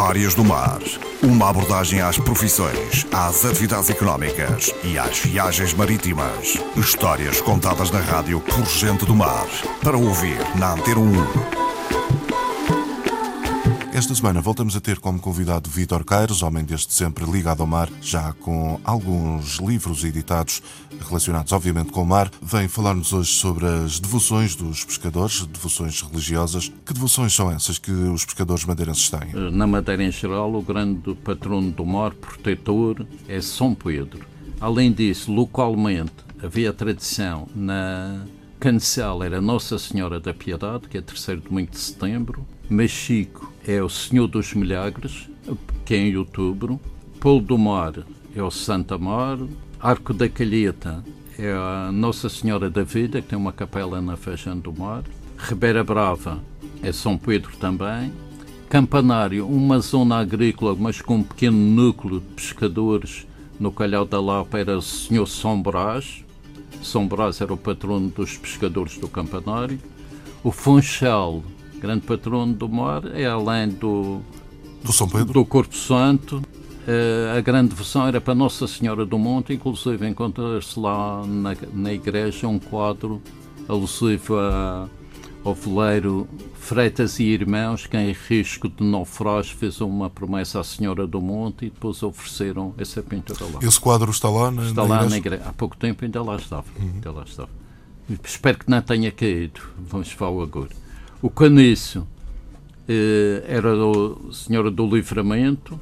Histórias do Mar. Uma abordagem às profissões, às atividades económicas e às viagens marítimas. Histórias contadas na rádio por gente do mar. Para ouvir na Antena 1. Esta semana voltamos a ter como convidado Vítor Caires, homem desde sempre ligado ao mar, já com alguns livros editados relacionados obviamente com o mar. Vem falar-nos hoje sobre as devoções dos pescadores, devoções religiosas. Que devoções são essas que os pescadores madeirenses têm? Na Madeira em geral, o grande patrono do mar, protetor, é São Pedro. Além disso, localmente, havia tradição na Cancel era Nossa Senhora da Piedade, que é terceiro domingo de setembro. Machico é o Senhor dos Milagres, que é em outubro. Polo do Mar é o Santa Mar. Arco da Calheta é a Nossa Senhora da Vida, que tem uma capela na Feijão do Mar. Ribeira Brava é São Pedro também. Campanário, uma zona agrícola, mas com um pequeno núcleo de pescadores. No Calhau da Lapa era o Senhor São Brás. São Brás era o patrono dos pescadores do Campanário. O Funchal grande patrono do mar, é além do, do, São Pedro. do Corpo Santo. Uh, a grande devoção era para Nossa Senhora do Monte, inclusive encontra-se lá na, na igreja um quadro alusivo a, ao veleiro Freitas e Irmãos, que em risco de naufrágio fez uma promessa à Senhora do Monte e depois ofereceram essa pintura lá. Esse quadro está lá na, está na lá igreja? na igreja. Há pouco tempo ainda lá estava. Uhum. Ainda lá estava. Espero que não tenha caído. Vamos falar agora. O Caniço eh, era do Senhora do Livramento,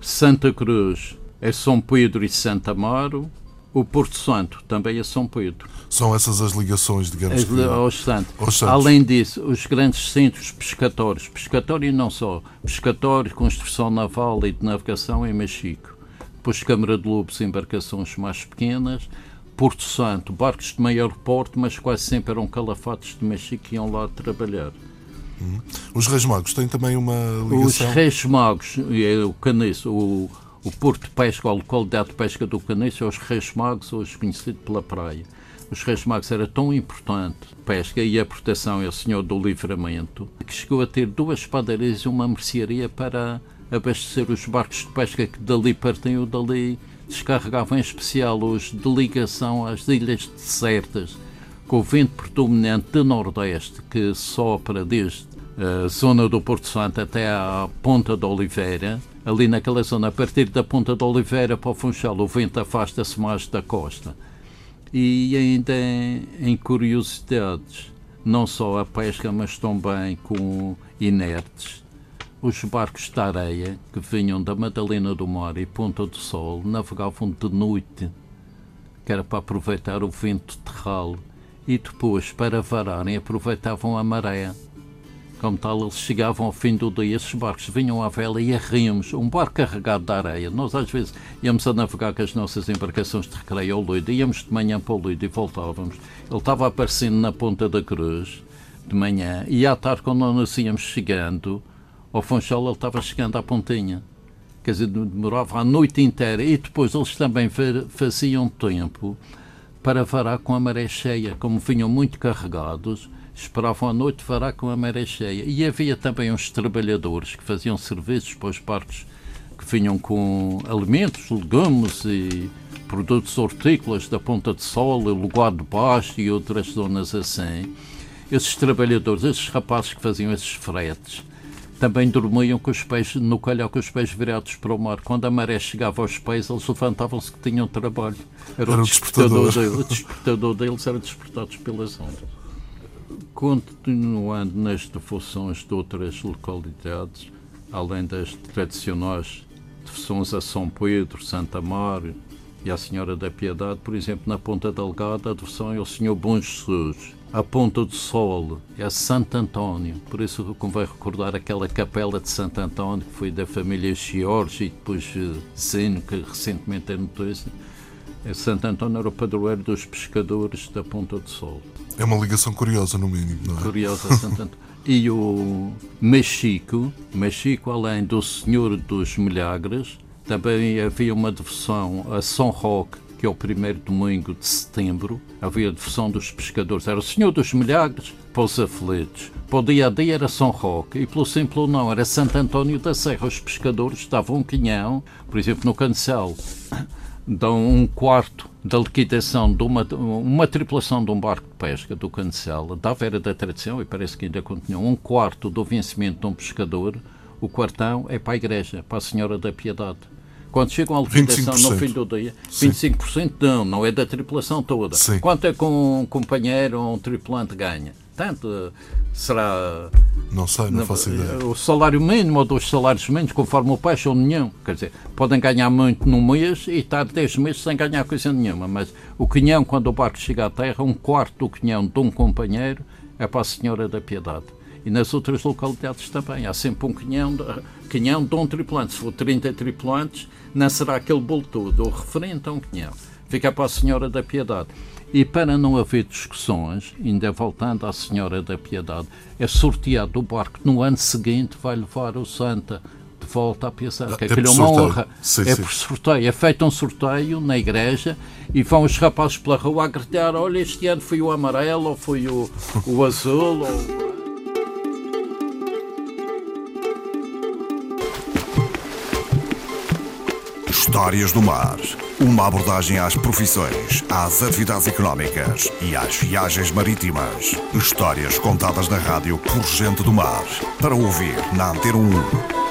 Santa Cruz é São Pedro e Santa Amaro, o Porto Santo também é São Pedro. São essas as ligações, digamos, as, que, aos, santos. aos santos. Além disso, os grandes centros pescatórios, pescatório e não só, pescatório, construção naval e de navegação em Mexico. Depois Câmara de Lobos, embarcações mais pequenas, Porto Santo, barcos de maior porte, mas quase sempre eram calafates de México que iam lá trabalhar. Hum. Os Reis Magos têm também uma ligação? Os Reis Magos, é o Caniço, o, o Porto de Pesca, a localidade de pesca do Caniço, é os Reis Magos, hoje conhecido pela praia. Os Reis Magos era tão importante pesca e a proteção é o Senhor do Livramento que chegou a ter duas padarias e uma mercearia para abastecer os barcos de pesca que dali partem ou dali descarregavam em especial os de ligação às ilhas desertas, com o vento predominante de nordeste que sopra desde a zona do Porto Santo até à Ponta da Oliveira. Ali naquela zona, a partir da Ponta da Oliveira para o Funchal, o vento afasta-se mais da costa. E ainda em, em curiosidades, não só a pesca, mas também com inertes os barcos de areia que vinham da Madalena do Mar e Ponta do Sol navegavam de noite, que era para aproveitar o vento terral, e depois, para vararem, aproveitavam a maré. Como tal, eles chegavam ao fim do dia, esses barcos vinham à vela e a rimos, um barco carregado de areia. Nós, às vezes, íamos a navegar com as nossas embarcações de recreio ao Luido, íamos de manhã para o Luido e voltávamos. Ele estava aparecendo na Ponta da Cruz, de manhã, e à tarde, quando nós íamos chegando, ao Funchal ele estava chegando à pontinha. Quer dizer, demorava a noite inteira e depois eles também faziam tempo para varar com a maré cheia, como vinham muito carregados, esperavam a noite varar com a maré cheia. E havia também uns trabalhadores que faziam serviços para os barcos que vinham com alimentos, legumes e produtos hortícolas da Ponta de Sol, Lugar de Baixo e outras zonas assim. Esses trabalhadores, esses rapazes que faziam esses fretes, também dormiam com os pés no calhau com os pés virados para o mar. Quando a maré chegava aos pés, eles levantavam-se que tinham trabalho. Era, era o, despertador. despertador. o despertador deles era despertados pelas ondas. Continuando nas devoções de outras localidades, além das tradicionais devoções a São Pedro, Santa Mário e à Senhora da Piedade, por exemplo, na Ponta Delgada, a devoção é ao Senhor Bom Jesus a ponta do sol é Santo António, por isso convém recordar aquela capela de Santo António que foi da família Giorgi e depois eh, Zeno, que recentemente é notícia. É Santo António era o padroeiro dos pescadores da Ponta do Sol. É uma ligação curiosa, no mínimo, não é? Curiosa, Santo António. E o Mexico, Mexico, além do Senhor dos Milagres, também havia uma devoção a São Roque, que é o primeiro domingo de setembro, havia a devoção dos pescadores. Era o Senhor dos Milagres para os aflitos. Para o dia a dia era São Roque e pelo simples não era Santo António da Serra. Os pescadores davam um quinhão, por exemplo, no Cancel, dão um quarto da liquidação de uma, uma tripulação de um barco de pesca do Cancel, da Vera da Tradição, e parece que ainda continua, um quarto do vencimento de um pescador, o quartão é para a Igreja, para a Senhora da Piedade. Quando chegam à liquidação no fim do dia, 25% Sim. não, não é da tripulação toda. Sim. Quanto é que um companheiro ou um tripulante ganha? Tanto será. Não sei, não, não faço ideia. O salário mínimo ou dois salários mínimos, conforme o peixe ou nenhum. Quer dizer, podem ganhar muito num mês e estar 10 meses sem ganhar coisa nenhuma. Mas o quinhão, quando o barco chega à terra, um quarto do quinhão de um companheiro é para a Senhora da Piedade. E nas outras localidades também. Há sempre um quinhão de, quinhão de um tripulante. Se for 30 tripulantes, não será aquele bolo todo. O referente a um quinhão. Fica para a Senhora da Piedade. E para não haver discussões, ainda voltando à Senhora da Piedade, é sorteado o barco no ano seguinte vai levar o Santa de volta à Piedade. Que é, é uma honra. Sim, é sim. por sorteio. É feito um sorteio na igreja e vão os rapazes pela rua a gritar: olha, este ano foi o amarelo, ou foi o, o azul. Ou... Histórias do Mar. Uma abordagem às profissões, às atividades económicas e às viagens marítimas. Histórias contadas na rádio por gente do mar. Para ouvir na Antena 1.